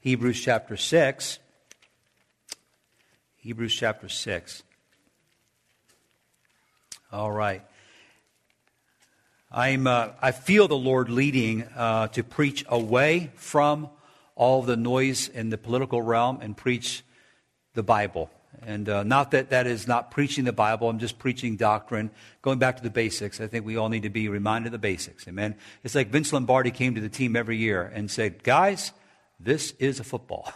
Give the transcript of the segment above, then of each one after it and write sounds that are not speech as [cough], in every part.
Hebrews chapter 6. Hebrews chapter 6. All right. I'm, uh, I feel the Lord leading uh, to preach away from all the noise in the political realm and preach the Bible. And uh, not that that is not preaching the Bible, I'm just preaching doctrine, going back to the basics. I think we all need to be reminded of the basics. Amen. It's like Vince Lombardi came to the team every year and said, Guys, this is a football.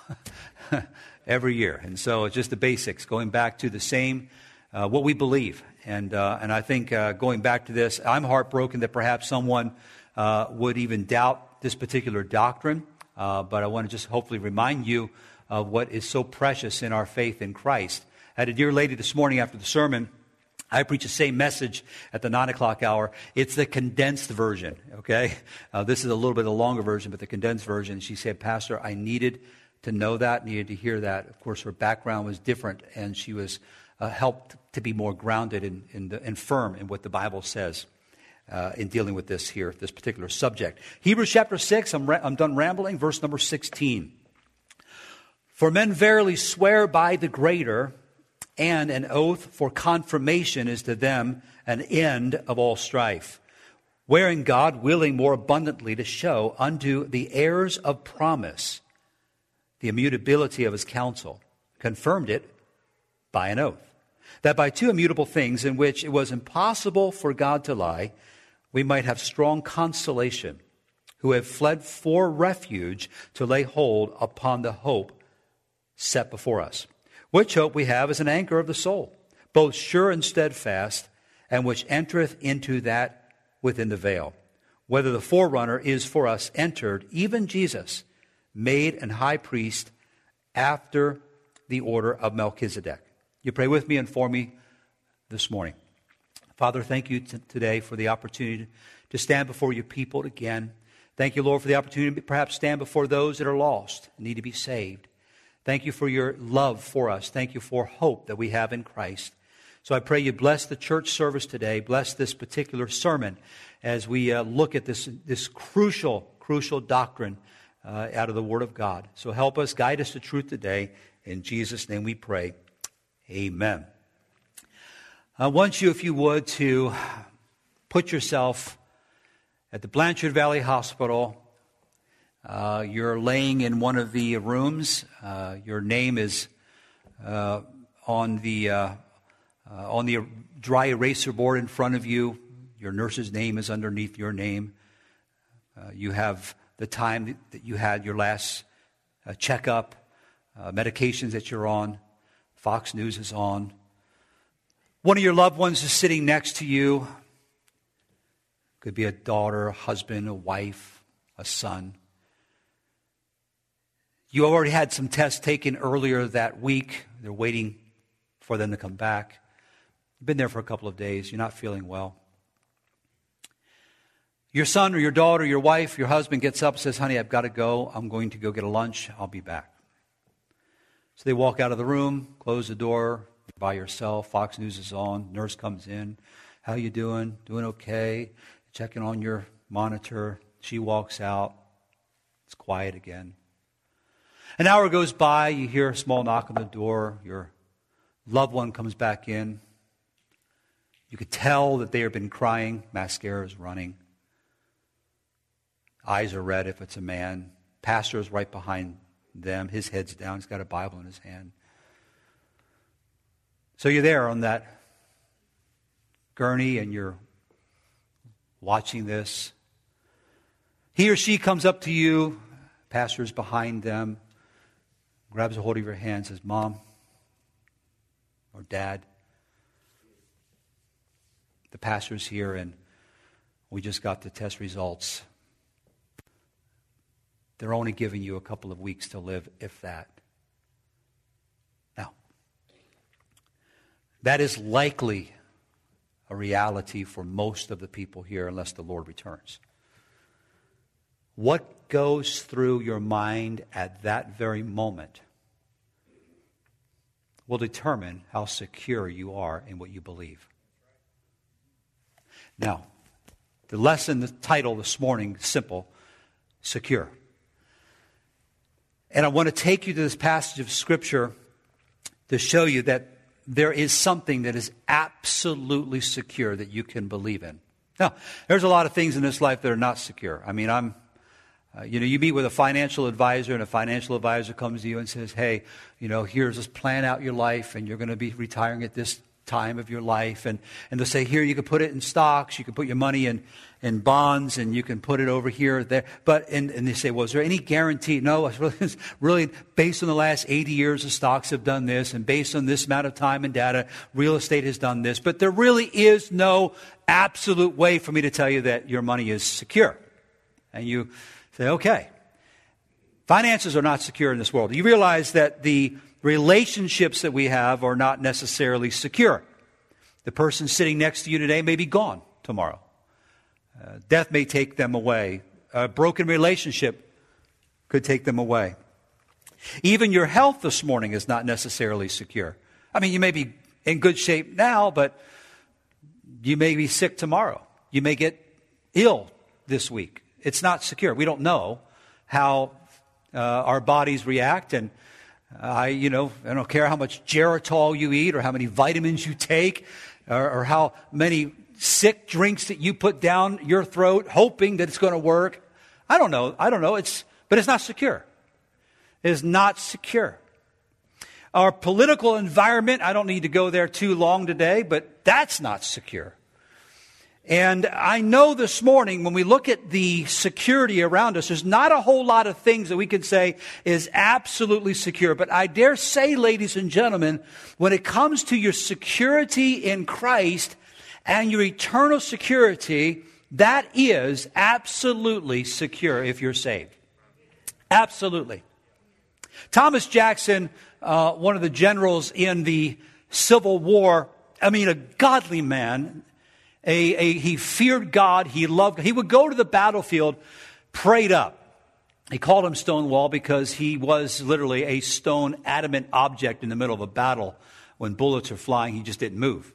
[laughs] every year. And so it's just the basics, going back to the same, uh, what we believe. And, uh, and I think uh, going back to this, I'm heartbroken that perhaps someone uh, would even doubt this particular doctrine. Uh, but I want to just hopefully remind you of what is so precious in our faith in Christ. I had a dear lady this morning after the sermon. I preach the same message at the nine o'clock hour. It's the condensed version, okay? Uh, this is a little bit of the longer version, but the condensed version. She said, Pastor, I needed to know that, needed to hear that. Of course, her background was different, and she was uh, helped to be more grounded and, and, and, firm in what the Bible says uh, in dealing with this here, this particular subject. Hebrews chapter 6, I'm, ra- I'm done rambling, verse number 16. For men verily swear by the greater, and an oath for confirmation is to them an end of all strife. Wherein God, willing more abundantly to show unto the heirs of promise the immutability of his counsel, confirmed it by an oath that by two immutable things in which it was impossible for God to lie, we might have strong consolation, who have fled for refuge to lay hold upon the hope set before us. Which hope we have is an anchor of the soul, both sure and steadfast, and which entereth into that within the veil. Whether the forerunner is for us entered, even Jesus, made an high priest after the order of Melchizedek you pray with me and for me this morning. Father, thank you t- today for the opportunity to stand before your people again. Thank you, Lord, for the opportunity to perhaps stand before those that are lost and need to be saved. Thank you for your love for us. Thank you for hope that we have in Christ. So I pray you bless the church service today. Bless this particular sermon as we uh, look at this, this crucial, crucial doctrine uh, out of the Word of God. So help us, guide us to truth today. In Jesus' name we pray. Amen. I want you, if you would, to put yourself at the Blanchard Valley Hospital. Uh, you're laying in one of the rooms. Uh, your name is uh, on the uh, uh, on the dry eraser board in front of you. Your nurse's name is underneath your name. Uh, you have the time that you had your last checkup, medications that you're on. Fox News is on. One of your loved ones is sitting next to you. Could be a daughter, a husband, a wife, a son. You already had some tests taken earlier that week. They're waiting for them to come back. You've been there for a couple of days. You're not feeling well. Your son or your daughter, your wife, your husband gets up and says, Honey, I've got to go. I'm going to go get a lunch. I'll be back. So they walk out of the room, close the door, you're by yourself. Fox News is on. Nurse comes in. How you doing? Doing okay? Checking on your monitor. She walks out. It's quiet again. An hour goes by. You hear a small knock on the door. Your loved one comes back in. You could tell that they have been crying. Mascara is running. Eyes are red if it's a man. Pastor is right behind them. His head's down. He's got a Bible in his hand. So you're there on that gurney and you're watching this. He or she comes up to you, pastor's behind them, grabs a hold of your hand, says, Mom or Dad, the pastor's here and we just got the test results. They're only giving you a couple of weeks to live, if that. Now, that is likely a reality for most of the people here unless the Lord returns. What goes through your mind at that very moment will determine how secure you are in what you believe. Now, the lesson, the title this morning, simple secure. And I want to take you to this passage of Scripture to show you that there is something that is absolutely secure that you can believe in. Now, there's a lot of things in this life that are not secure. I mean, I'm, uh, you know, you meet with a financial advisor, and a financial advisor comes to you and says, hey, you know, here's this plan out your life, and you're going to be retiring at this time of your life. And, and they'll say, here, you can put it in stocks, you can put your money in, in bonds, and you can put it over here, there. But, and, and they say, well, is there any guarantee? No, it's really, it's really based on the last 80 years, the stocks have done this, and based on this amount of time and data, real estate has done this. But there really is no absolute way for me to tell you that your money is secure. And you say, okay. Finances are not secure in this world. You realize that the relationships that we have are not necessarily secure. The person sitting next to you today may be gone tomorrow. Uh, death may take them away. A broken relationship could take them away. Even your health this morning is not necessarily secure. I mean, you may be in good shape now, but you may be sick tomorrow. You may get ill this week. It's not secure. We don't know how uh, our bodies react, and I, you know, I don't care how much Geritol you eat or how many vitamins you take or, or how many sick drinks that you put down your throat hoping that it's going to work. I don't know. I don't know. It's, but it's not secure. It is not secure. Our political environment, I don't need to go there too long today, but that's not secure. And I know this morning when we look at the security around us, there's not a whole lot of things that we can say is absolutely secure. But I dare say, ladies and gentlemen, when it comes to your security in Christ and your eternal security, that is absolutely secure if you're saved. Absolutely. Thomas Jackson, uh, one of the generals in the Civil War, I mean, a godly man, a, a, he feared God. He loved God. He would go to the battlefield prayed up. He called him Stonewall because he was literally a stone adamant object in the middle of a battle. When bullets are flying, he just didn't move.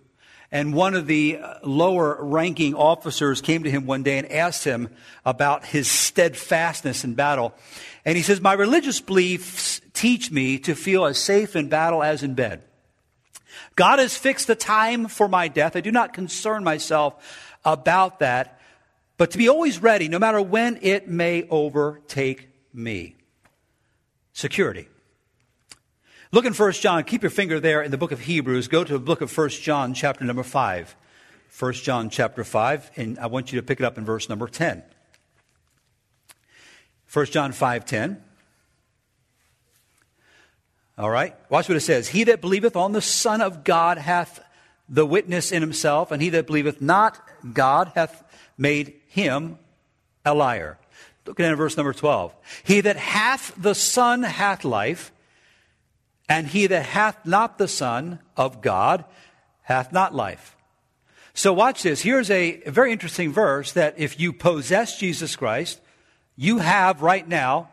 And one of the uh, lower ranking officers came to him one day and asked him about his steadfastness in battle. And he says, My religious beliefs teach me to feel as safe in battle as in bed. God has fixed the time for my death. I do not concern myself about that, but to be always ready, no matter when it may overtake me. Security. Look in 1 John, keep your finger there in the book of Hebrews. Go to the book of 1 John, chapter number 5. 1 John, chapter 5, and I want you to pick it up in verse number 10. 1 John 5 10. All right? Watch what it says. He that believeth on the Son of God hath the witness in himself, and he that believeth not God hath made him a liar. Look at verse number 12. He that hath the Son hath life, and he that hath not the Son of God hath not life. So watch this. Here's a very interesting verse that if you possess Jesus Christ, you have right now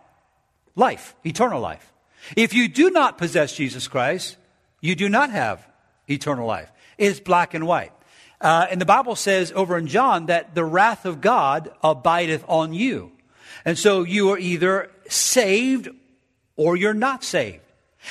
life, eternal life. If you do not possess Jesus Christ, you do not have eternal life. It is black and white. Uh, and the Bible says over in John that the wrath of God abideth on you. And so you are either saved or you're not saved.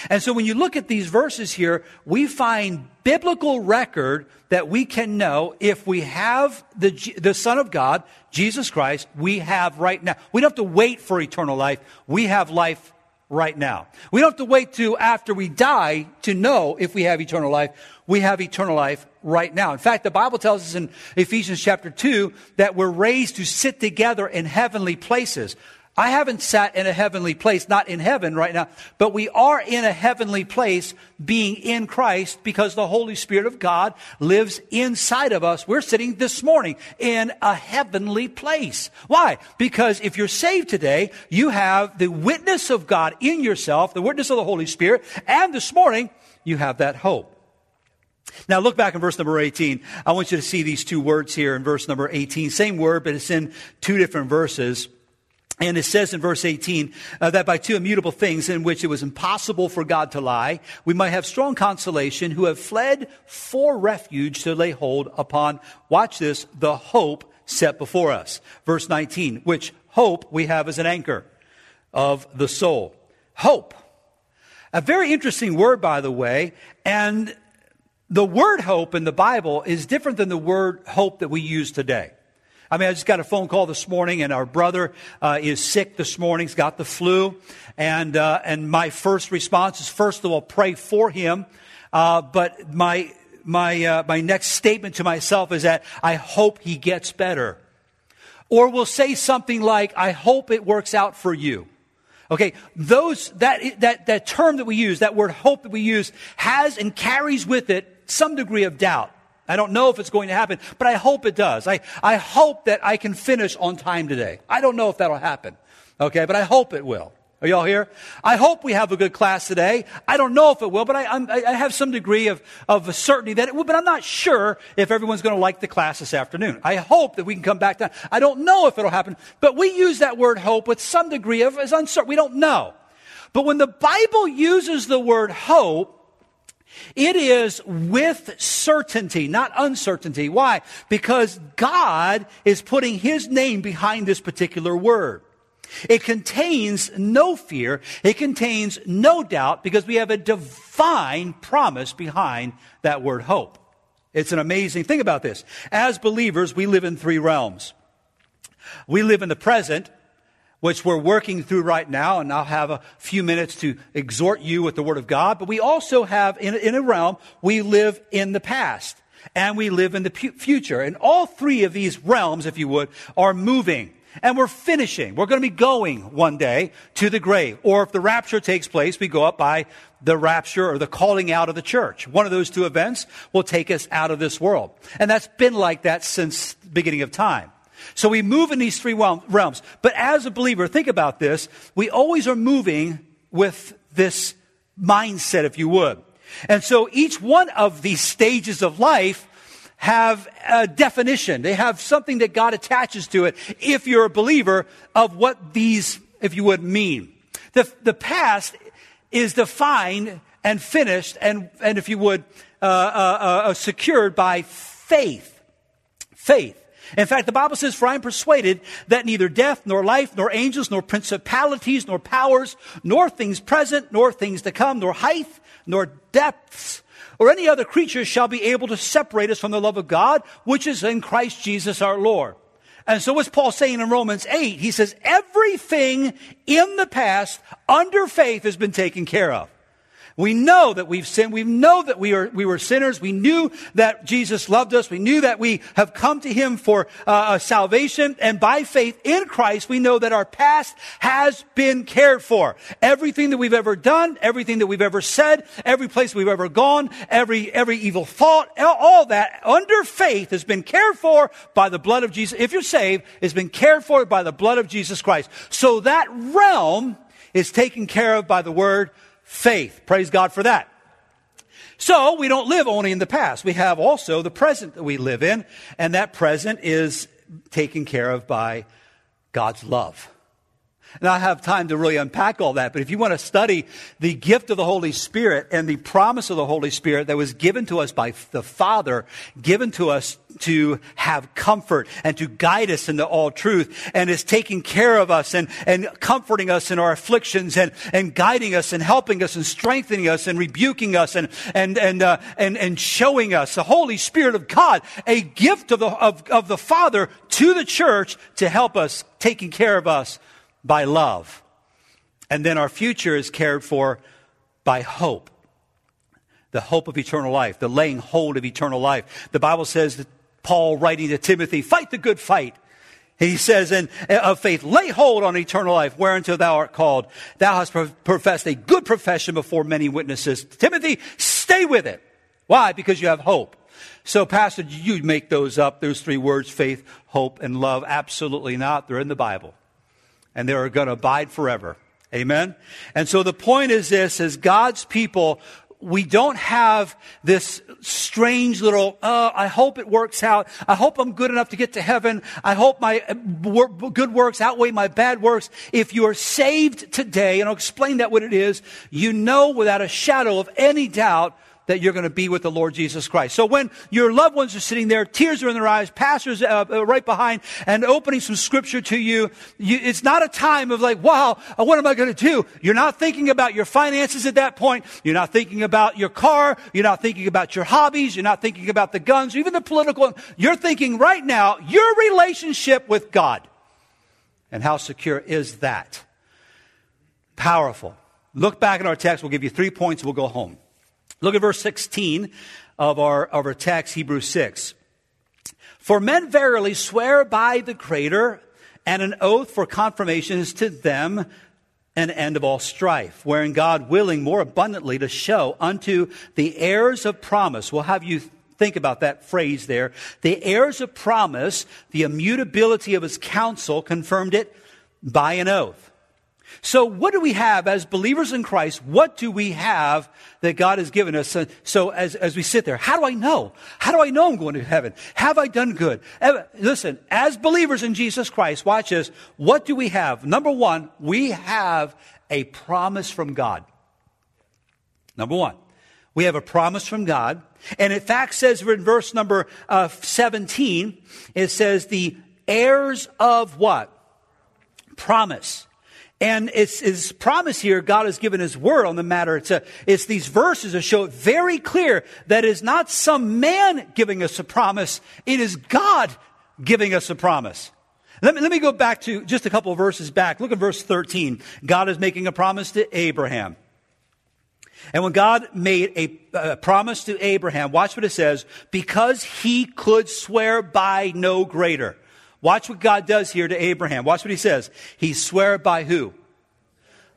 And so when you look at these verses here, we find biblical record that we can know if we have the, the Son of God, Jesus Christ, we have right now. We don't have to wait for eternal life. We have life right now. We don't have to wait to after we die to know if we have eternal life. We have eternal life right now. In fact, the Bible tells us in Ephesians chapter 2 that we're raised to sit together in heavenly places. I haven't sat in a heavenly place, not in heaven right now, but we are in a heavenly place being in Christ because the Holy Spirit of God lives inside of us. We're sitting this morning in a heavenly place. Why? Because if you're saved today, you have the witness of God in yourself, the witness of the Holy Spirit, and this morning, you have that hope. Now look back in verse number 18. I want you to see these two words here in verse number 18. Same word, but it's in two different verses. And it says in verse 18 uh, that by two immutable things in which it was impossible for God to lie, we might have strong consolation who have fled for refuge to lay hold upon, watch this, the hope set before us. Verse 19, which hope we have as an anchor of the soul. Hope. A very interesting word, by the way, and the word hope in the Bible is different than the word hope that we use today. I mean, I just got a phone call this morning, and our brother uh, is sick this morning. He's got the flu, and uh, and my first response is first of all pray for him. Uh, but my my uh, my next statement to myself is that I hope he gets better, or we'll say something like, "I hope it works out for you." Okay, those that that that term that we use, that word hope that we use, has and carries with it some degree of doubt. I don't know if it's going to happen, but I hope it does. I, I hope that I can finish on time today. I don't know if that'll happen. Okay, but I hope it will. Are y'all here? I hope we have a good class today. I don't know if it will, but I, I, have some degree of, of certainty that it will, but I'm not sure if everyone's going to like the class this afternoon. I hope that we can come back to I don't know if it'll happen, but we use that word hope with some degree of as uncertain. We don't know. But when the Bible uses the word hope, it is with certainty, not uncertainty. Why? Because God is putting His name behind this particular word. It contains no fear. It contains no doubt because we have a divine promise behind that word hope. It's an amazing thing about this. As believers, we live in three realms. We live in the present, which we're working through right now, and I'll have a few minutes to exhort you with the Word of God. But we also have, in, in a realm, we live in the past and we live in the pu- future. And all three of these realms, if you would, are moving. And we're finishing. We're going to be going one day to the grave. Or if the rapture takes place, we go up by the rapture or the calling out of the church. One of those two events will take us out of this world. And that's been like that since the beginning of time. So we move in these three realms. But as a believer, think about this. We always are moving with this mindset, if you would. And so each one of these stages of life have a definition. They have something that God attaches to it if you're a believer of what these, if you would, mean. The, the past is defined and finished and, and if you would, uh, uh, uh, secured by faith. Faith. In fact, the Bible says, For I am persuaded that neither death, nor life, nor angels, nor principalities, nor powers, nor things present, nor things to come, nor height, nor depths, or any other creature shall be able to separate us from the love of God, which is in Christ Jesus our Lord. And so what's Paul saying in Romans 8? He says, everything in the past under faith has been taken care of. We know that we've sinned. We know that we, are, we were sinners. We knew that Jesus loved us. We knew that we have come to Him for uh, salvation. And by faith in Christ, we know that our past has been cared for. Everything that we've ever done, everything that we've ever said, every place we've ever gone, every, every evil thought, all that under faith has been cared for by the blood of Jesus. If you're saved, has been cared for by the blood of Jesus Christ. So that realm is taken care of by the word faith. Praise God for that. So we don't live only in the past. We have also the present that we live in, and that present is taken care of by God's love. And I have time to really unpack all that, but if you want to study the gift of the Holy Spirit and the promise of the Holy Spirit that was given to us by the Father, given to us to have comfort and to guide us into all truth and is taking care of us and, and comforting us in our afflictions and, and guiding us and helping us and strengthening us and rebuking us and, and, and, uh, and, and showing us the Holy Spirit of God, a gift of the, of, of the Father to the church to help us, taking care of us by love. And then our future is cared for by hope. The hope of eternal life, the laying hold of eternal life. The Bible says that Paul writing to Timothy, fight the good fight. He says, and uh, of faith, lay hold on eternal life, whereunto thou art called. Thou hast professed a good profession before many witnesses. Timothy, stay with it. Why? Because you have hope. So, Pastor, you make those up, those three words, faith, hope, and love. Absolutely not. They're in the Bible and they are going to abide forever. Amen. And so the point is this, as God's people, we don't have this strange little, oh, I hope it works out. I hope I'm good enough to get to heaven. I hope my uh, good works outweigh my bad works. If you are saved today, and I'll explain that what it is, you know without a shadow of any doubt that you're going to be with the Lord Jesus Christ. So when your loved ones are sitting there, tears are in their eyes, pastors uh, uh, right behind, and opening some scripture to you, you, it's not a time of like, wow, uh, what am I going to do? You're not thinking about your finances at that point. You're not thinking about your car. You're not thinking about your hobbies. You're not thinking about the guns, even the political. You're thinking right now your relationship with God. And how secure is that? Powerful. Look back at our text. We'll give you three points. We'll go home. Look at verse 16 of our, of our text, Hebrews 6. For men verily swear by the Creator, and an oath for confirmation is to them an end of all strife, wherein God willing more abundantly to show unto the heirs of promise. We'll have you think about that phrase there. The heirs of promise, the immutability of his counsel confirmed it by an oath. So, what do we have as believers in Christ? What do we have that God has given us? So, as, as we sit there, how do I know? How do I know I'm going to heaven? Have I done good? Listen, as believers in Jesus Christ, watch this. What do we have? Number one, we have a promise from God. Number one, we have a promise from God. And in fact says in verse number uh, 17, it says the heirs of what? Promise. And it's his promise here, God has given his word on the matter. It's, a, it's these verses that show it very clear that it is not some man giving us a promise, it is God giving us a promise. Let me, let me go back to just a couple of verses back. Look at verse 13. God is making a promise to Abraham. And when God made a, promise to Abraham, watch what it says, because he could swear by no greater. Watch what God does here to Abraham. Watch what he says. He swear by who?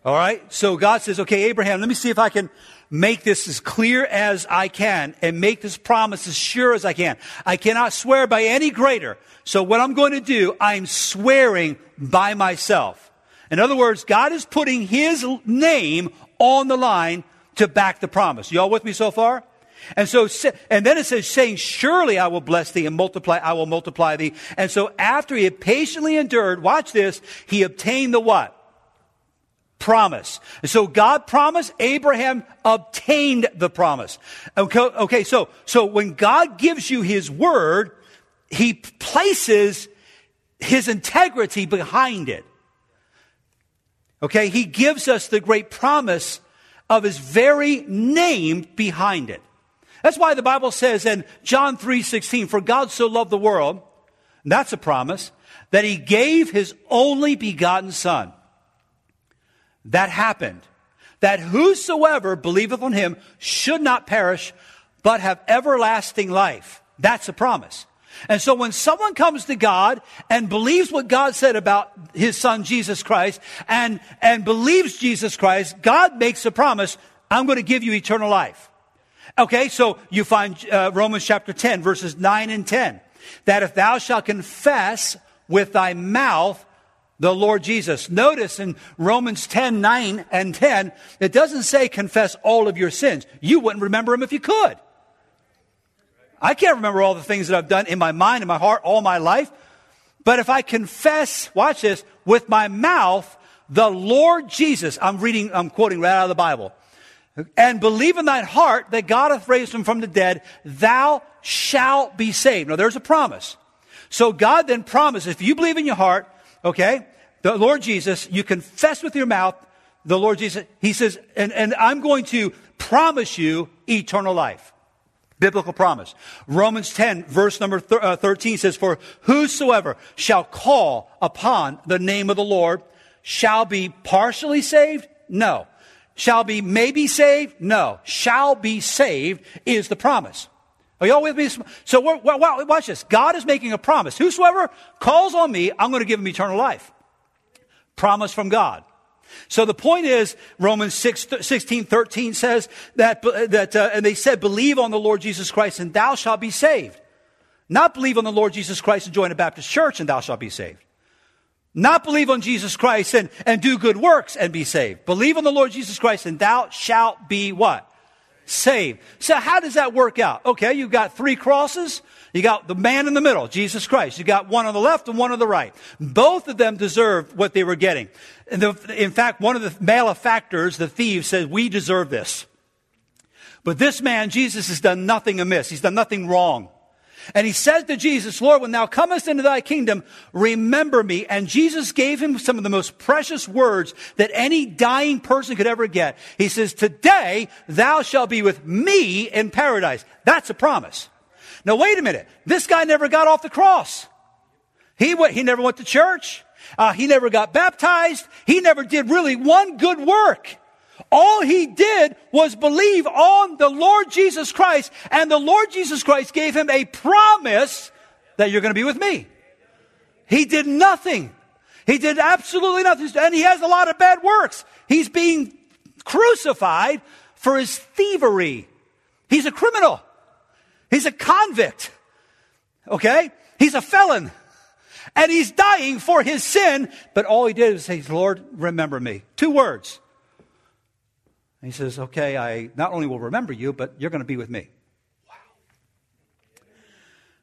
All right. So God says, okay, Abraham, let me see if I can make this as clear as I can and make this promise as sure as I can. I cannot swear by any greater. So what I'm going to do, I'm swearing by myself. In other words, God is putting his name on the line to back the promise. Y'all with me so far? And so, and then it says, saying, surely I will bless thee and multiply, I will multiply thee. And so after he had patiently endured, watch this, he obtained the what? Promise. And so God promised, Abraham obtained the promise. Okay, okay, so, so when God gives you his word, he places his integrity behind it. Okay, he gives us the great promise of his very name behind it. That's why the Bible says in John 3:16, for God so loved the world, that's a promise, that he gave his only begotten son. That happened. That whosoever believeth on him should not perish, but have everlasting life. That's a promise. And so when someone comes to God and believes what God said about his son Jesus Christ and, and believes Jesus Christ, God makes a promise, I'm going to give you eternal life. Okay, so you find uh, Romans chapter 10, verses 9 and 10. That if thou shalt confess with thy mouth the Lord Jesus. Notice in Romans 10, 9 and 10, it doesn't say confess all of your sins. You wouldn't remember them if you could. I can't remember all the things that I've done in my mind, in my heart, all my life. But if I confess, watch this, with my mouth, the Lord Jesus, I'm reading, I'm quoting right out of the Bible and believe in thine heart that God hath raised him from the dead, thou shalt be saved. Now there's a promise. So God then promises, if you believe in your heart, okay, the Lord Jesus, you confess with your mouth, the Lord Jesus, he says, and, and I'm going to promise you eternal life. Biblical promise. Romans 10 verse number uh, 13 says, for whosoever shall call upon the name of the Lord shall be partially saved? No Shall be maybe saved? No. Shall be saved is the promise. Are y'all with me? So watch this. God is making a promise. Whosoever calls on me, I'm going to give him eternal life. Promise from God. So the point is, Romans 6, 16, 13 says that, that uh, and they said, believe on the Lord Jesus Christ and thou shalt be saved. Not believe on the Lord Jesus Christ and join a Baptist church and thou shalt be saved. Not believe on Jesus Christ and, and do good works and be saved. Believe on the Lord Jesus Christ and thou shalt be what? Saved. So how does that work out? Okay, you've got three crosses. You got the man in the middle, Jesus Christ. You got one on the left and one on the right. Both of them deserved what they were getting. The, in fact, one of the malefactors, the thief, said, we deserve this. But this man, Jesus, has done nothing amiss. He's done nothing wrong. And he says to Jesus, Lord, when thou comest into thy kingdom, remember me. And Jesus gave him some of the most precious words that any dying person could ever get. He says, today thou shalt be with me in paradise. That's a promise. Now wait a minute. This guy never got off the cross. He, went, he never went to church. Uh, he never got baptized. He never did really one good work. All he did was believe on the Lord Jesus Christ, and the Lord Jesus Christ gave him a promise that you're going to be with me. He did nothing. He did absolutely nothing. And he has a lot of bad works. He's being crucified for his thievery. He's a criminal. He's a convict. Okay? He's a felon. And he's dying for his sin. But all he did was say, Lord, remember me. Two words. He says, Okay, I not only will remember you, but you're going to be with me. Wow.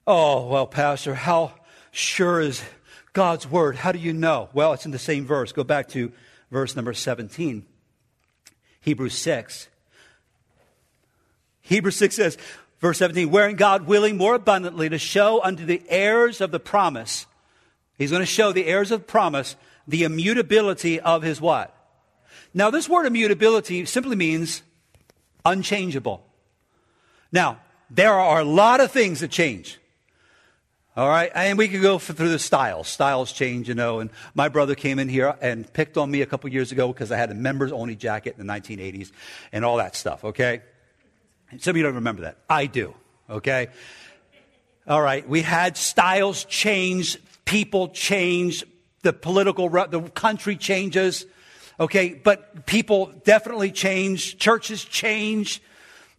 Oh, well, Pastor, how sure is God's word? How do you know? Well, it's in the same verse. Go back to verse number 17, Hebrews 6. Hebrews 6 says, verse 17, wherein God willing more abundantly to show unto the heirs of the promise, he's going to show the heirs of promise the immutability of his what? Now, this word immutability simply means unchangeable. Now, there are a lot of things that change. All right, and we could go through the styles. Styles change, you know. And my brother came in here and picked on me a couple years ago because I had a members only jacket in the 1980s and all that stuff, okay? some of you don't remember that. I do, okay? All right, we had styles change, people change, the political, the country changes. Okay, but people definitely change, churches change,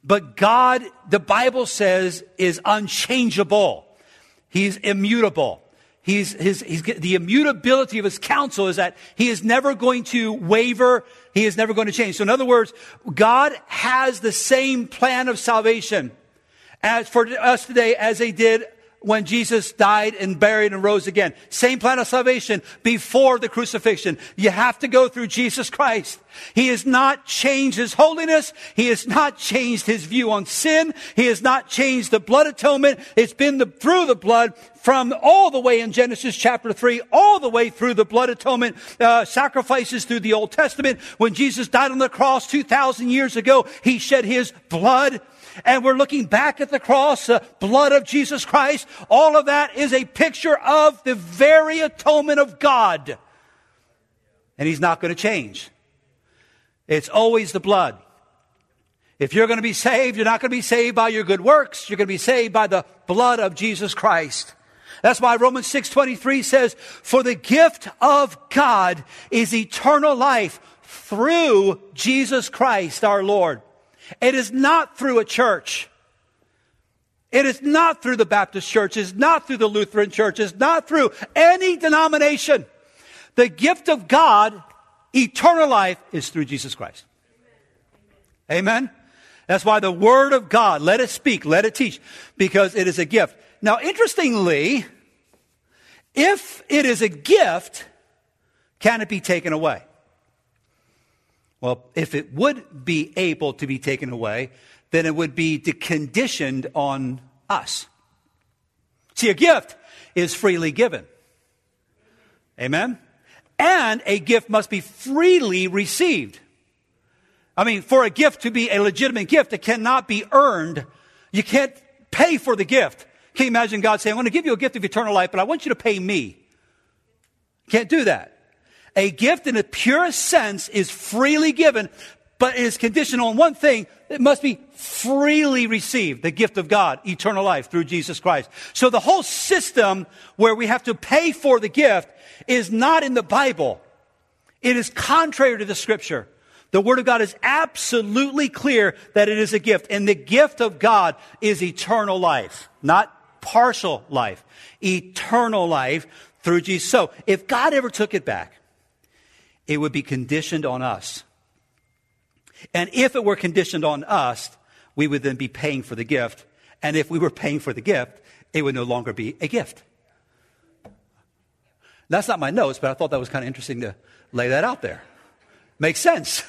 but God, the Bible says, is unchangeable. He's immutable. He's, his, he's, the immutability of his counsel is that he is never going to waver. He is never going to change. So in other words, God has the same plan of salvation as for us today as they did when Jesus died and buried and rose again. Same plan of salvation before the crucifixion. You have to go through Jesus Christ. He has not changed his holiness. He has not changed his view on sin. He has not changed the blood atonement. It's been the, through the blood from all the way in Genesis chapter 3, all the way through the blood atonement uh, sacrifices through the Old Testament. When Jesus died on the cross 2,000 years ago, he shed his blood and we're looking back at the cross, the blood of Jesus Christ. All of that is a picture of the very atonement of God. And He's not going to change. It's always the blood. If you're going to be saved, you're not going to be saved by your good works. You're going to be saved by the blood of Jesus Christ. That's why Romans 6:23 says, "For the gift of God is eternal life through Jesus Christ our Lord." It is not through a church. It is not through the Baptist church. It's not through the Lutheran church. It's not through any denomination. The gift of God, eternal life, is through Jesus Christ. Amen? That's why the Word of God, let it speak, let it teach, because it is a gift. Now, interestingly, if it is a gift, can it be taken away? Well, if it would be able to be taken away, then it would be conditioned on us. See, a gift is freely given. Amen? And a gift must be freely received. I mean, for a gift to be a legitimate gift, it cannot be earned. You can't pay for the gift. Can you imagine God saying, I'm going to give you a gift of eternal life, but I want you to pay me? Can't do that. A gift in the purest sense is freely given, but it is conditional on one thing. It must be freely received, the gift of God, eternal life through Jesus Christ. So the whole system where we have to pay for the gift is not in the Bible. It is contrary to the scripture. The Word of God is absolutely clear that it is a gift. And the gift of God is eternal life, not partial life. Eternal life through Jesus. So if God ever took it back, it would be conditioned on us. And if it were conditioned on us, we would then be paying for the gift. And if we were paying for the gift, it would no longer be a gift. That's not my notes, but I thought that was kind of interesting to lay that out there. Makes sense.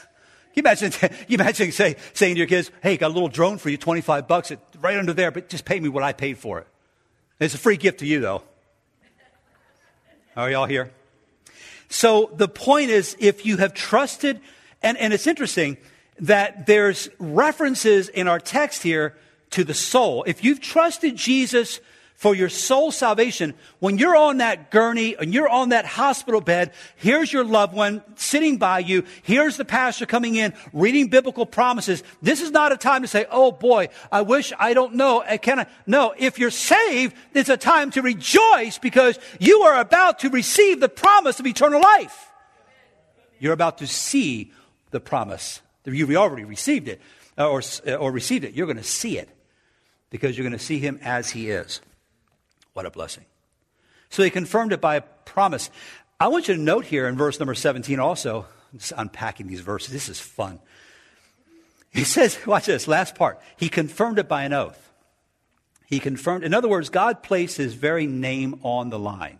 You imagine, [laughs] you imagine say, saying to your kids, hey, got a little drone for you, 25 bucks, it, right under there, but just pay me what I paid for it. It's a free gift to you, though. Are y'all here? So the point is, if you have trusted, and, and it's interesting that there's references in our text here to the soul. If you've trusted Jesus for your soul salvation, when you're on that gurney and you're on that hospital bed, here's your loved one sitting by you. Here's the pastor coming in, reading biblical promises. This is not a time to say, oh boy, I wish I don't know. Uh, I cannot. No, if you're saved, it's a time to rejoice because you are about to receive the promise of eternal life. You're about to see the promise. You've already received it uh, or, uh, or received it. You're going to see it because you're going to see him as he is. What a blessing. So he confirmed it by a promise. I want you to note here in verse number 17 also, just unpacking these verses. This is fun. He [laughs] says, watch this, last part. He confirmed it by an oath. He confirmed, in other words, God placed his very name on the line.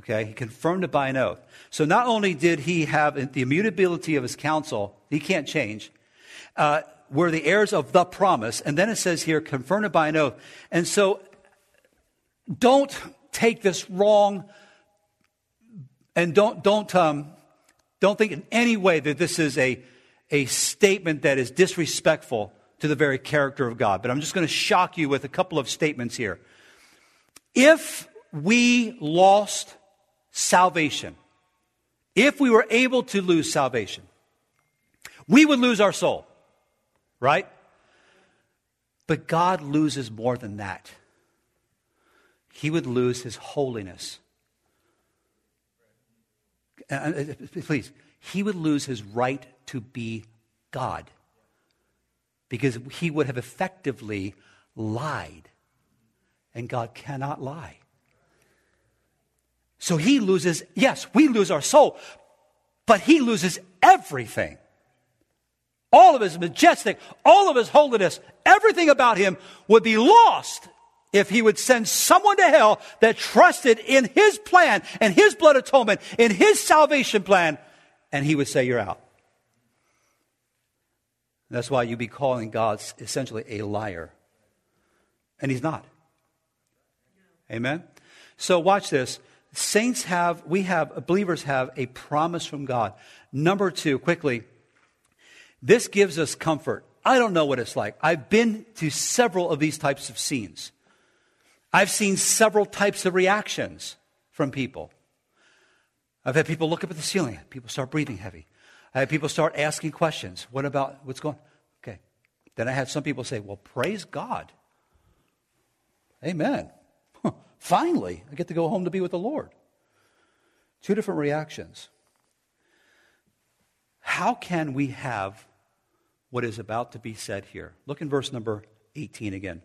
Okay, he confirmed it by an oath. So not only did he have the immutability of his counsel, he can't change, uh, we're the heirs of the promise. And then it says here, confirmed it by an oath. And so don't take this wrong and don't, don't, um, don't think in any way that this is a, a statement that is disrespectful to the very character of God. But I'm just going to shock you with a couple of statements here. If we lost salvation, if we were able to lose salvation, we would lose our soul, right? But God loses more than that he would lose his holiness. Uh, uh, please, he would lose his right to be God because he would have effectively lied. And God cannot lie. So he loses, yes, we lose our soul, but he loses everything. All of his majestic, all of his holiness, everything about him would be lost if he would send someone to hell that trusted in his plan and his blood atonement, in his salvation plan, and he would say, You're out. That's why you'd be calling God essentially a liar. And he's not. Amen? So watch this. Saints have, we have, believers have a promise from God. Number two, quickly, this gives us comfort. I don't know what it's like. I've been to several of these types of scenes. I've seen several types of reactions from people. I've had people look up at the ceiling, people start breathing heavy. I had people start asking questions. What about what's going Okay. Then I had some people say, Well, praise God. Amen. Finally, I get to go home to be with the Lord. Two different reactions. How can we have what is about to be said here? Look in verse number 18 again.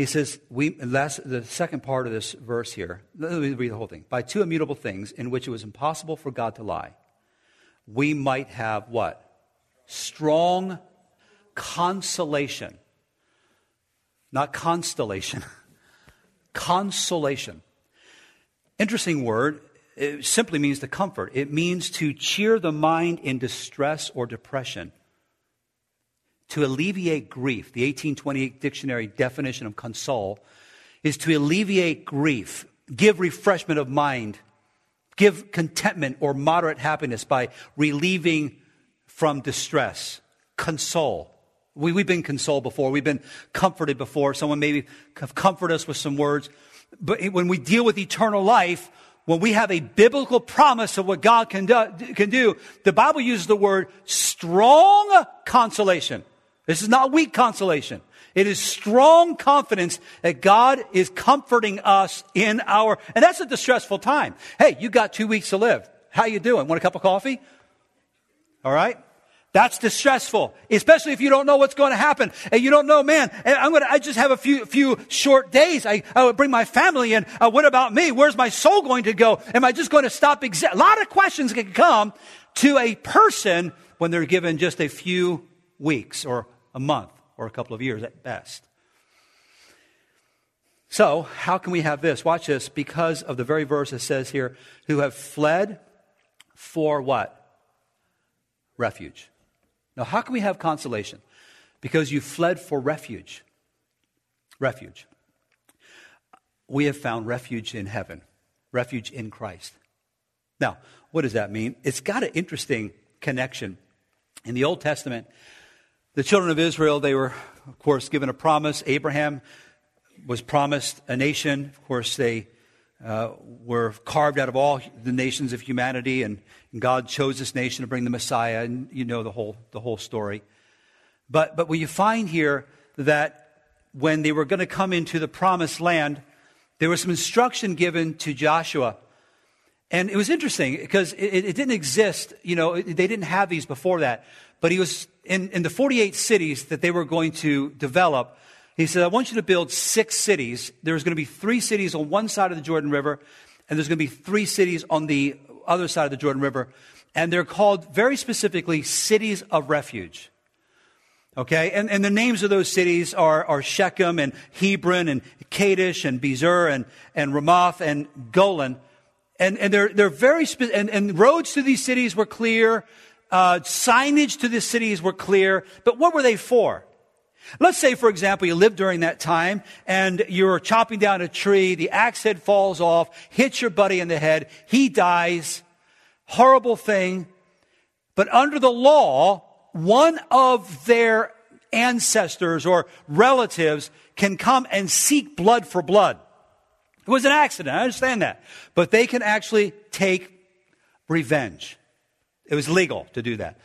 He says, we, last, the second part of this verse here, let me read the whole thing. By two immutable things in which it was impossible for God to lie, we might have what? Strong consolation. Not constellation. [laughs] consolation. Interesting word. It simply means to comfort. It means to cheer the mind in distress or depression to alleviate grief. The 1828 dictionary definition of console is to alleviate grief, give refreshment of mind, give contentment or moderate happiness by relieving from distress. Console. We, we've been consoled before. We've been comforted before. Someone maybe have comforted us with some words. But when we deal with eternal life, when we have a biblical promise of what God can do, can do the Bible uses the word strong consolation. This is not weak consolation. It is strong confidence that God is comforting us in our, and that's a distressful time. Hey, you got two weeks to live. How you doing? Want a cup of coffee? All right. That's distressful, especially if you don't know what's going to happen and you don't know, man, I'm going to, I just have a few, few short days. I, I would bring my family in. Uh, what about me? Where's my soul going to go? Am I just going to stop? Exa- a lot of questions can come to a person when they're given just a few weeks or a month or a couple of years at best. So, how can we have this? Watch this. Because of the very verse that says here, who have fled for what? refuge. Now, how can we have consolation? Because you fled for refuge. Refuge. We have found refuge in heaven, refuge in Christ. Now, what does that mean? It's got an interesting connection. In the Old Testament, the children of Israel, they were, of course, given a promise. Abraham was promised a nation. Of course, they uh, were carved out of all the nations of humanity, and, and, God chose this nation to bring the Messiah, and you know the whole, the whole story. But, but what you find here that when they were going to come into the promised land, there was some instruction given to Joshua. And it was interesting because it, it didn't exist, you know, they didn't have these before that. But he was in, in the 48 cities that they were going to develop. He said, I want you to build six cities. There's going to be three cities on one side of the Jordan River, and there's going to be three cities on the other side of the Jordan River. And they're called very specifically cities of refuge. Okay? And, and the names of those cities are, are Shechem and Hebron and Kadesh and Bezer and, and Ramoth and Golan. And, and they're, they're very, spe- and, and roads to these cities were clear. Uh, signage to the cities were clear. But what were they for? Let's say, for example, you lived during that time and you're chopping down a tree, the axe head falls off, hits your buddy in the head, he dies. Horrible thing. But under the law, one of their ancestors or relatives can come and seek blood for blood. It was an accident, I understand that. But they can actually take revenge. It was legal to do that.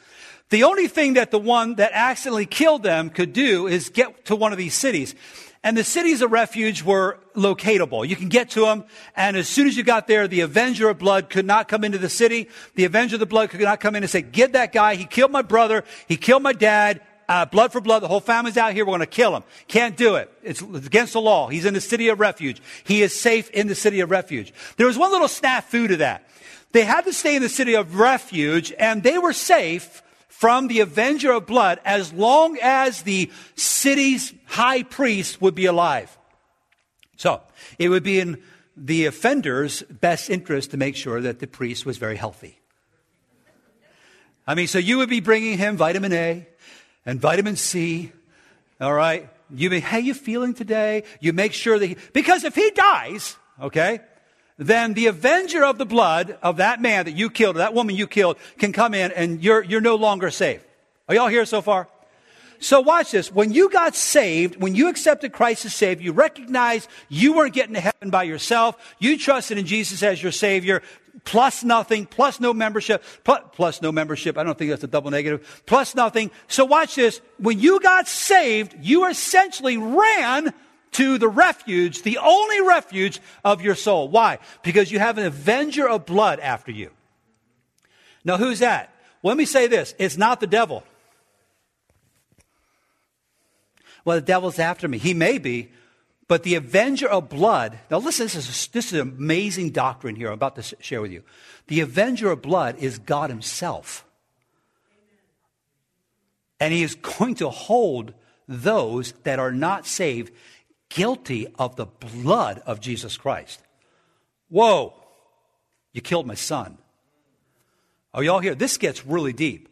The only thing that the one that accidentally killed them could do is get to one of these cities. And the cities of refuge were locatable. You can get to them, and as soon as you got there, the avenger of blood could not come into the city. The avenger of the blood could not come in and say, get that guy, he killed my brother, he killed my dad, uh, blood for blood, the whole family's out here, we're going to kill him. Can't do it. It's against the law. He's in the city of refuge. He is safe in the city of refuge. There was one little snafu to that. They had to stay in the city of refuge, and they were safe from the avenger of blood as long as the city's high priest would be alive. So, it would be in the offender's best interest to make sure that the priest was very healthy. I mean, so you would be bringing him vitamin A and vitamin C, all right? You be, how you feeling today? You make sure that he, because if he dies, okay, then the avenger of the blood of that man that you killed, or that woman you killed, can come in and you're, you're no longer safe. Are y'all here so far? So watch this. When you got saved, when you accepted Christ as Savior, you recognized you weren't getting to heaven by yourself. You trusted in Jesus as your Savior, plus nothing, plus no membership, plus, plus no membership. I don't think that's a double negative. Plus nothing. So watch this. When you got saved, you essentially ran to the refuge, the only refuge of your soul. Why? Because you have an avenger of blood after you. Now, who's that? Let me say this it's not the devil. Well, the devil's after me. He may be, but the avenger of blood. Now, listen, this is, this is an amazing doctrine here I'm about to share with you. The avenger of blood is God Himself. And He is going to hold those that are not saved guilty of the blood of Jesus Christ. Whoa, you killed my son. Are y'all here? This gets really deep.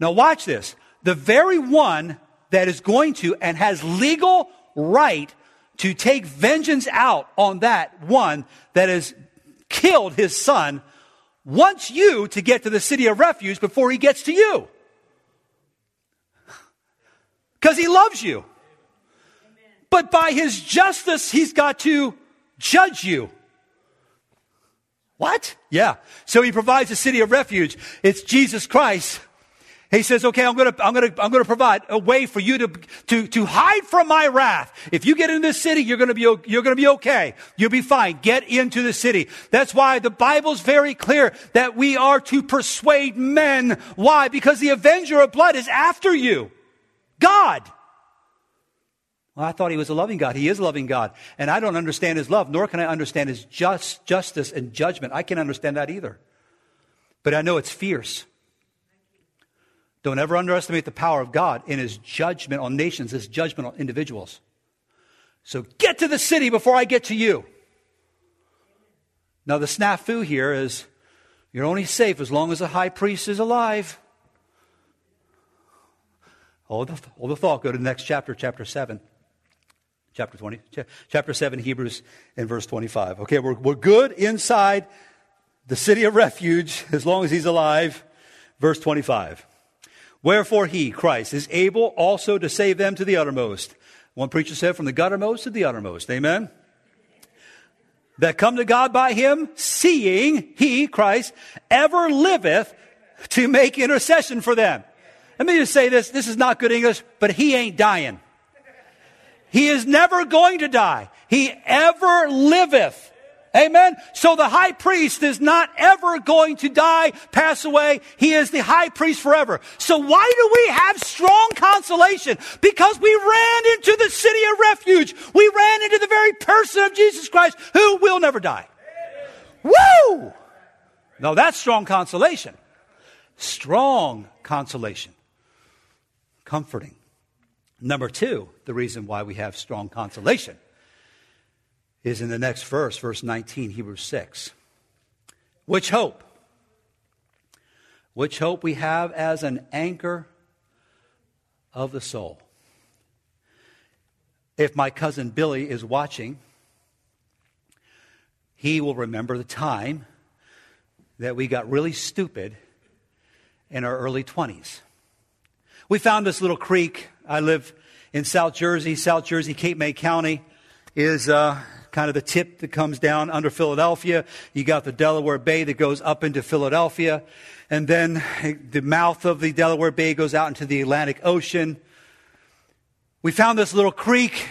Now, watch this. The very one that is going to and has legal right to take vengeance out on that one that has killed his son wants you to get to the city of refuge before he gets to you. Because he loves you. But by his justice, he's got to judge you. What? Yeah. So he provides a city of refuge. It's Jesus Christ. He says, okay, I'm gonna, I'm gonna, I'm gonna provide a way for you to, to, to hide from my wrath. If you get in this city, you're gonna be, you're gonna be okay. You'll be fine. Get into the city. That's why the Bible's very clear that we are to persuade men. Why? Because the avenger of blood is after you. God. Well, I thought he was a loving God. He is a loving God. And I don't understand his love, nor can I understand his just, justice and judgment. I can't understand that either. But I know it's fierce. Don't ever underestimate the power of God in his judgment on nations, his judgment on individuals. So get to the city before I get to you. Now, the snafu here is you're only safe as long as the high priest is alive. Hold the, hold the thought. Go to the next chapter, chapter 7. Chapter 20, chapter 7, Hebrews, and verse 25. Okay, we're, we're good inside the city of refuge [laughs] as long as he's alive. Verse 25. Wherefore he, Christ, is able also to save them to the uttermost. One preacher said, from the guttermost to the uttermost. Amen? That come to God by him, seeing he, Christ, ever liveth to make intercession for them. Let me just say this. This is not good English, but he ain't dying. He is never going to die. He ever liveth. Amen. So the high priest is not ever going to die, pass away. He is the high priest forever. So why do we have strong consolation? Because we ran into the city of refuge. We ran into the very person of Jesus Christ who will never die. Woo! No, that's strong consolation. Strong consolation. Comforting. Number two, the reason why we have strong consolation is in the next verse, verse 19, Hebrews 6. Which hope? Which hope we have as an anchor of the soul. If my cousin Billy is watching, he will remember the time that we got really stupid in our early 20s. We found this little creek I live in South Jersey. South Jersey, Cape May County is uh, kind of the tip that comes down under Philadelphia. You got the Delaware Bay that goes up into Philadelphia. And then the mouth of the Delaware Bay goes out into the Atlantic Ocean. We found this little creek,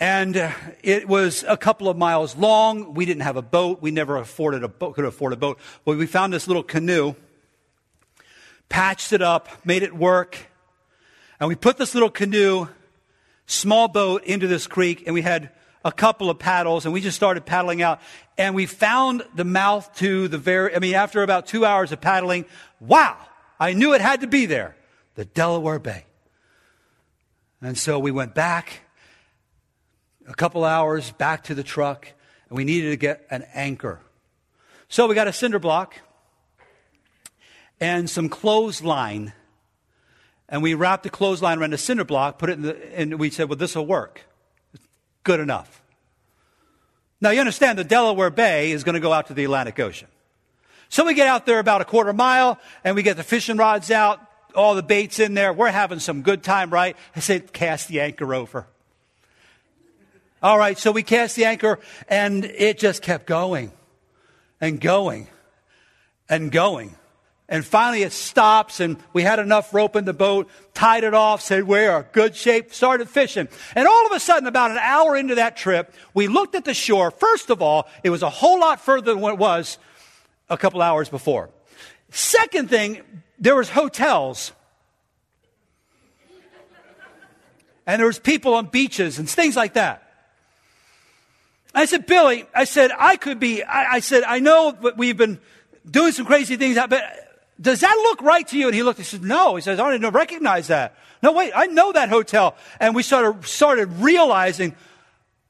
and it was a couple of miles long. We didn't have a boat. We never afforded a boat, could afford a boat. But we found this little canoe, patched it up, made it work and we put this little canoe, small boat, into this creek, and we had a couple of paddles, and we just started paddling out. And we found the mouth to the very, I mean, after about two hours of paddling, wow, I knew it had to be there the Delaware Bay. And so we went back a couple hours back to the truck, and we needed to get an anchor. So we got a cinder block and some clothesline and we wrapped the clothesline around a cinder block, put it in the, and we said, well, this will work. Good enough. Now you understand the Delaware Bay is going to go out to the Atlantic Ocean. So we get out there about a quarter mile and we get the fishing rods out, all the baits in there. We're having some good time, right? I said, cast the anchor over. All right, so we cast the anchor and it just kept going and going and going. And finally it stops and we had enough rope in the boat, tied it off, said we're in good shape, started fishing. And all of a sudden, about an hour into that trip, we looked at the shore. First of all, it was a whole lot further than what it was a couple hours before. Second thing, there was hotels. And there was people on beaches and things like that. I said, Billy, I said, I could be, I, I said, I know we've been doing some crazy things, but does that look right to you? And he looked, he said, no. He says, I didn't recognize that. No, wait, I know that hotel. And we started, started realizing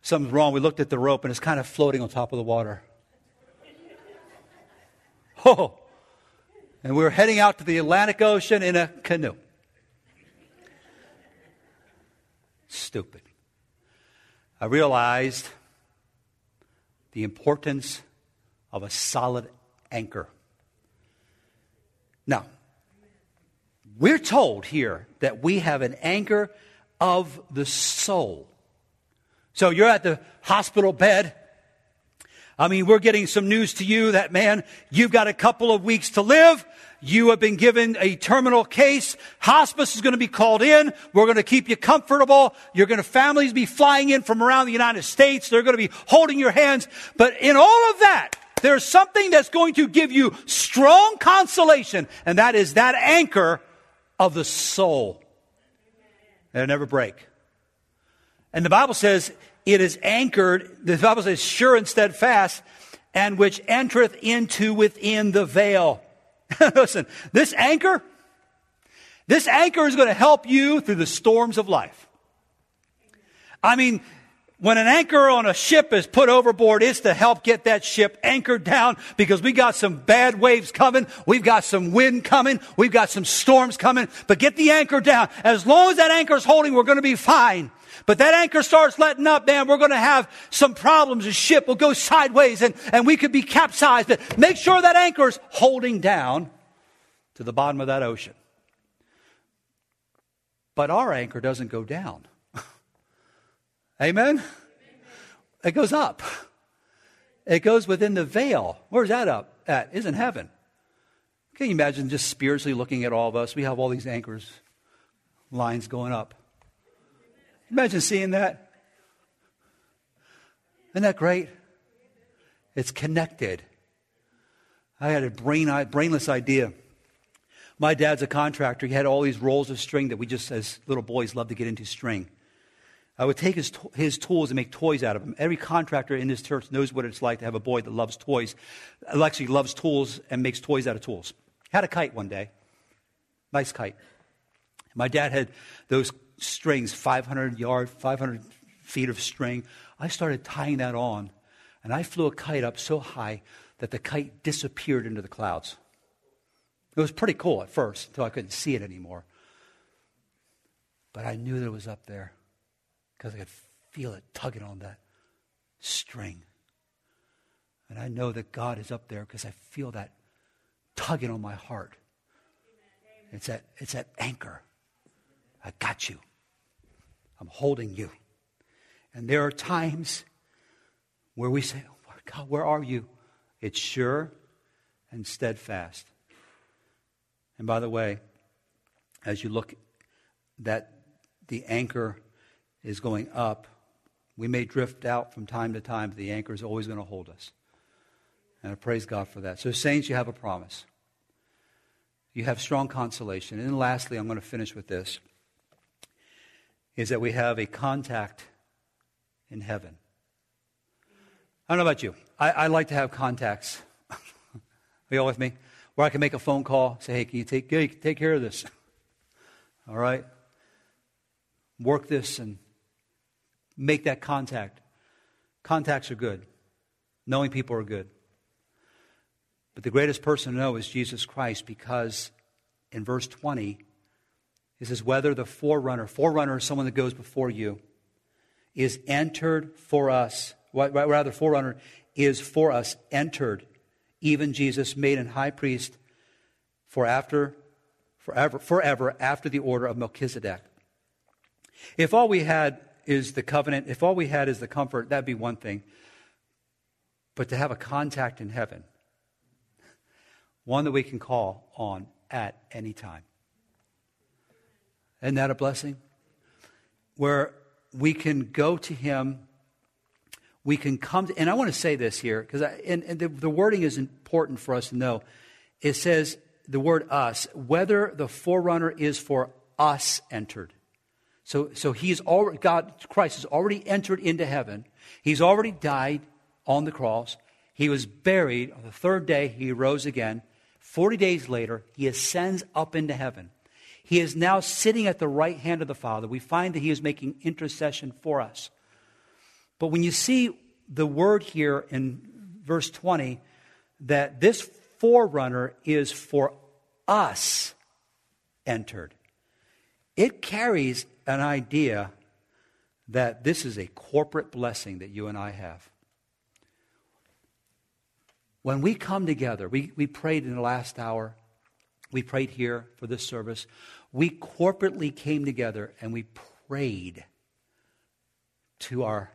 something's wrong. We looked at the rope and it's kind of floating on top of the water. [laughs] Oh. And we were heading out to the Atlantic Ocean in a canoe. Stupid. I realized the importance of a solid anchor. Now, we're told here that we have an anchor of the soul. So you're at the hospital bed. I mean, we're getting some news to you that, man, you've got a couple of weeks to live. You have been given a terminal case. Hospice is going to be called in. We're going to keep you comfortable. You're going to families be flying in from around the United States. They're going to be holding your hands. But in all of that, there's something that's going to give you strong consolation, and that is that anchor of the soul. It'll never break. And the Bible says it is anchored, the Bible says sure and steadfast, and which entereth into within the veil. [laughs] Listen, this anchor, this anchor is going to help you through the storms of life. I mean, When an anchor on a ship is put overboard, it's to help get that ship anchored down because we got some bad waves coming. We've got some wind coming. We've got some storms coming. But get the anchor down. As long as that anchor is holding, we're going to be fine. But that anchor starts letting up, man, we're going to have some problems. The ship will go sideways and, and we could be capsized. But make sure that anchor is holding down to the bottom of that ocean. But our anchor doesn't go down. Amen? It goes up. It goes within the veil. Where's that up at? Is in heaven. Can you imagine just spiritually looking at all of us? We have all these anchors, lines going up. Imagine seeing that. Isn't that great? It's connected. I had a brain, brainless idea. My dad's a contractor. He had all these rolls of string that we just, as little boys, love to get into string. I would take his, his tools and make toys out of them. Every contractor in this church knows what it's like to have a boy that loves toys, actually loves tools and makes toys out of tools. Had a kite one day, nice kite. My dad had those strings, 500 yard, 500 feet of string. I started tying that on, and I flew a kite up so high that the kite disappeared into the clouds. It was pretty cool at first until I couldn't see it anymore. But I knew that it was up there because I could feel it tugging on that string. And I know that God is up there because I feel that tugging on my heart. It's that, it's that anchor. I got you. I'm holding you. And there are times where we say, oh, God, where are you? It's sure and steadfast. And by the way, as you look that the anchor is going up. We may drift out from time to time, but the anchor is always going to hold us. And I praise God for that. So, saints, you have a promise. You have strong consolation. And lastly, I'm going to finish with this is that we have a contact in heaven. I don't know about you. I, I like to have contacts. [laughs] Are you all with me? Where I can make a phone call, say, hey, can you take, take care of this? [laughs] All right? Work this and make that contact. Contacts are good. Knowing people are good. But the greatest person to know is Jesus Christ because in verse 20, it says, whether the forerunner, forerunner is someone that goes before you, is entered for us, rather, forerunner is for us entered, even Jesus made an high priest for after, forever, forever after the order of Melchizedek. If all we had is the covenant, if all we had is the comfort, that'd be one thing. But to have a contact in heaven, one that we can call on at any time. Isn't that a blessing? Where we can go to Him, we can come to, and I want to say this here, because and, and the, the wording is important for us to know. It says the word us, whether the forerunner is for us entered. So, so he's already, God, Christ has already entered into heaven. He's already died on the cross. He was buried. On the third day, he rose again. Forty days later, he ascends up into heaven. He is now sitting at the right hand of the Father. We find that he is making intercession for us. But when you see the word here in verse 20, that this forerunner is for us entered, it carries an idea that this is a corporate blessing that you and I have. When we come together, we, we prayed in the last hour, we prayed here for this service. We corporately came together and we prayed to our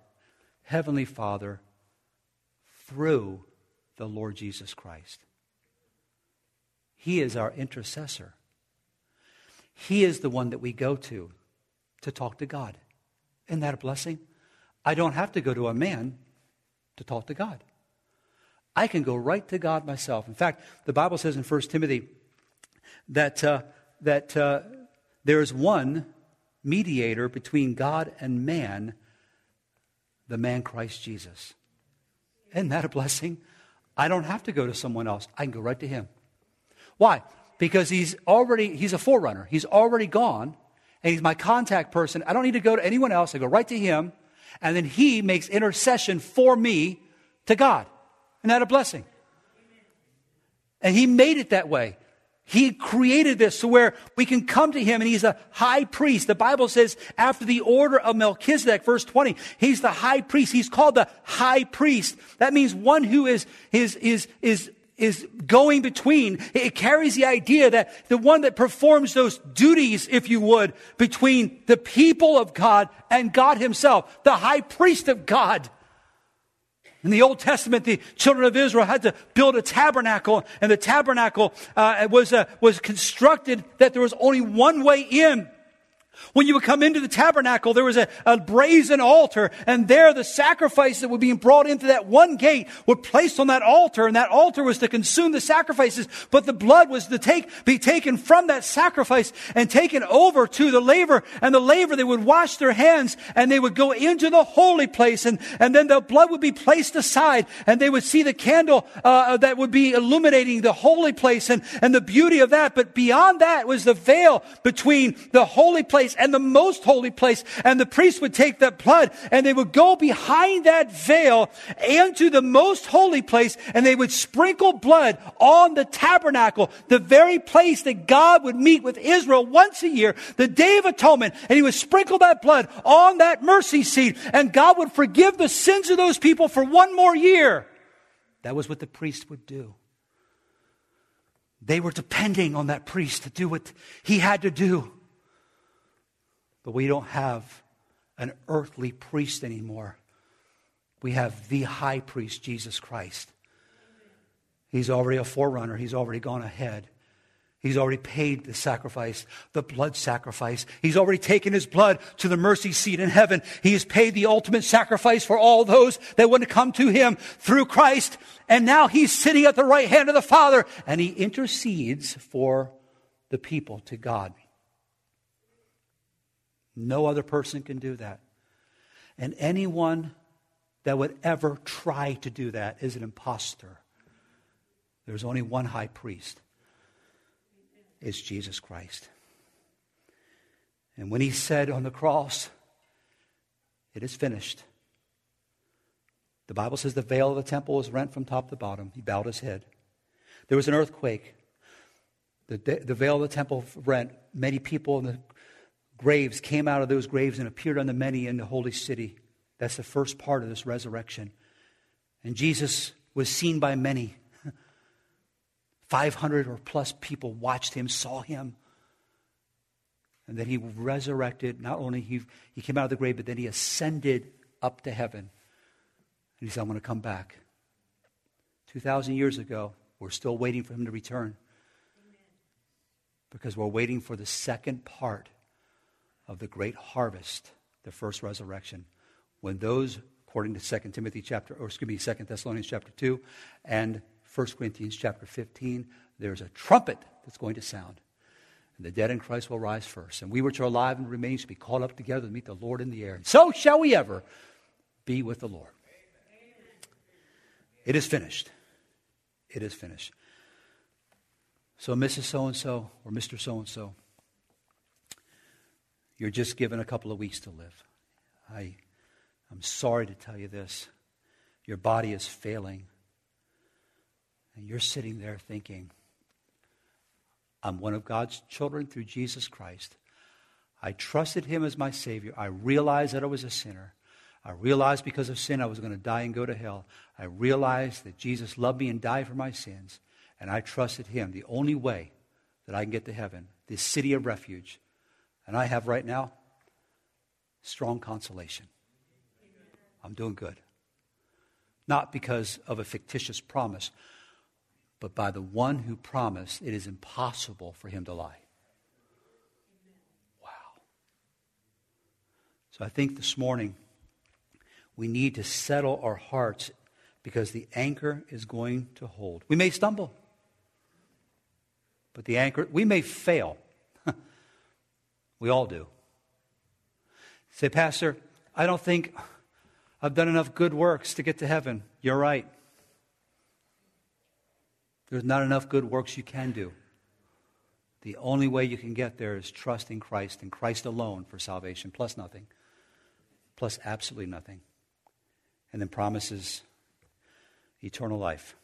Heavenly Father through the Lord Jesus Christ. He is our intercessor. He is the one that we go to to talk to God. Isn't that a blessing? I don't have to go to a man to talk to God. I can go right to God myself. In fact, the Bible says in 1 Timothy that, uh, that uh, there is one mediator between God and man, the man Christ Jesus. Isn't that a blessing? I don't have to go to someone else. I can go right to him. Why? Because he's already, he's a forerunner. He's already gone and he's my contact person. I don't need to go to anyone else. I go right to him, and then he makes intercession for me to God. Isn't that a blessing? And he made it that way. He created this to where we can come to him and he's a high priest. The Bible says after the order of Melchizedek, verse 20, he's the high priest. He's called the high priest. That means one who is, is, is, is, is going between. It carries the idea that the one that performs those duties, if you would, between the people of God and God himself, the high priest of God. In the Old Testament, the children of Israel had to build a tabernacle, and the tabernacle uh, was, uh, was constructed that there was only one way in. When you would come into the tabernacle, there was a, a, brazen altar, and there the sacrifices that were being brought into that one gate were placed on that altar, and that altar was to consume the sacrifices, but the blood was to take, be taken from that sacrifice and taken over to the laver, and the laver, they would wash their hands, and they would go into the holy place, and, and then the blood would be placed aside, and they would see the candle uh, that would be illuminating the holy place, and, and the beauty of that, but beyond that was the veil between the holy place and the most holy place. And the priest would take that blood and they would go behind that veil into the most holy place and they would sprinkle blood on the tabernacle, the very place that God would meet with Israel once a year, the Day of Atonement. And he would sprinkle that blood on that mercy seat and God would forgive the sins of those people for one more year. That was what the priest would do. They were depending on that priest to do what he had to do. But we don't have an earthly priest anymore. We have the high priest, Jesus Christ. He's already a forerunner, he's already gone ahead. He's already paid the sacrifice, the blood sacrifice. He's already taken his blood to the mercy seat in heaven. He has paid the ultimate sacrifice for all those that want to come to him through Christ. And now he's sitting at the right hand of the Father and he intercedes for the people to God. No other person can do that. And anyone that would ever try to do that is an impostor. There's only one high priest. It's Jesus Christ. And when he said on the cross, It is finished, the Bible says the veil of the temple was rent from top to bottom. He bowed his head. There was an earthquake. The, the veil of the temple rent. Many people in the graves came out of those graves and appeared unto many in the holy city. That's the first part of this resurrection. And Jesus was seen by many. [laughs] 500 or plus people watched him, saw him. And then he resurrected. Not only he, he came out of the grave, but then he ascended up to heaven. And he said, I'm going to come back. 2,000 years ago, we're still waiting for him to return. Because we're waiting for the second part of the great harvest, the first resurrection, when those, according to 2 Timothy chapter, or excuse me, 2 Thessalonians chapter 2 and 1 Corinthians chapter 15, there's a trumpet that's going to sound. And the dead in Christ will rise first. And we which are alive and remain shall be caught up together to meet the Lord in the air. And so shall we ever be with the Lord. It is finished. It is finished. So, Mrs. So and so or Mr. So and so, you're just given a couple of weeks to live. I, I'm sorry to tell you this. Your body is failing. And you're sitting there thinking, I'm one of God's children through Jesus Christ. I trusted him as my Savior. I realized that I was a sinner. I realized because of sin I was going to die and go to hell. I realized that Jesus loved me and died for my sins. And I trusted him. The only way that I can get to heaven, this city of refuge, and I have right now strong consolation. I'm doing good. Not because of a fictitious promise, but by the one who promised it is impossible for him to lie. Wow. So I think this morning we need to settle our hearts because the anchor is going to hold. We may stumble, but the anchor, we may fail. We all do. Say, Pastor, I don't think I've done enough good works to get to heaven. You're right. There's not enough good works you can do. The only way you can get there is trust in Christ and Christ alone for salvation, plus nothing. plus absolutely nothing, and then promises eternal life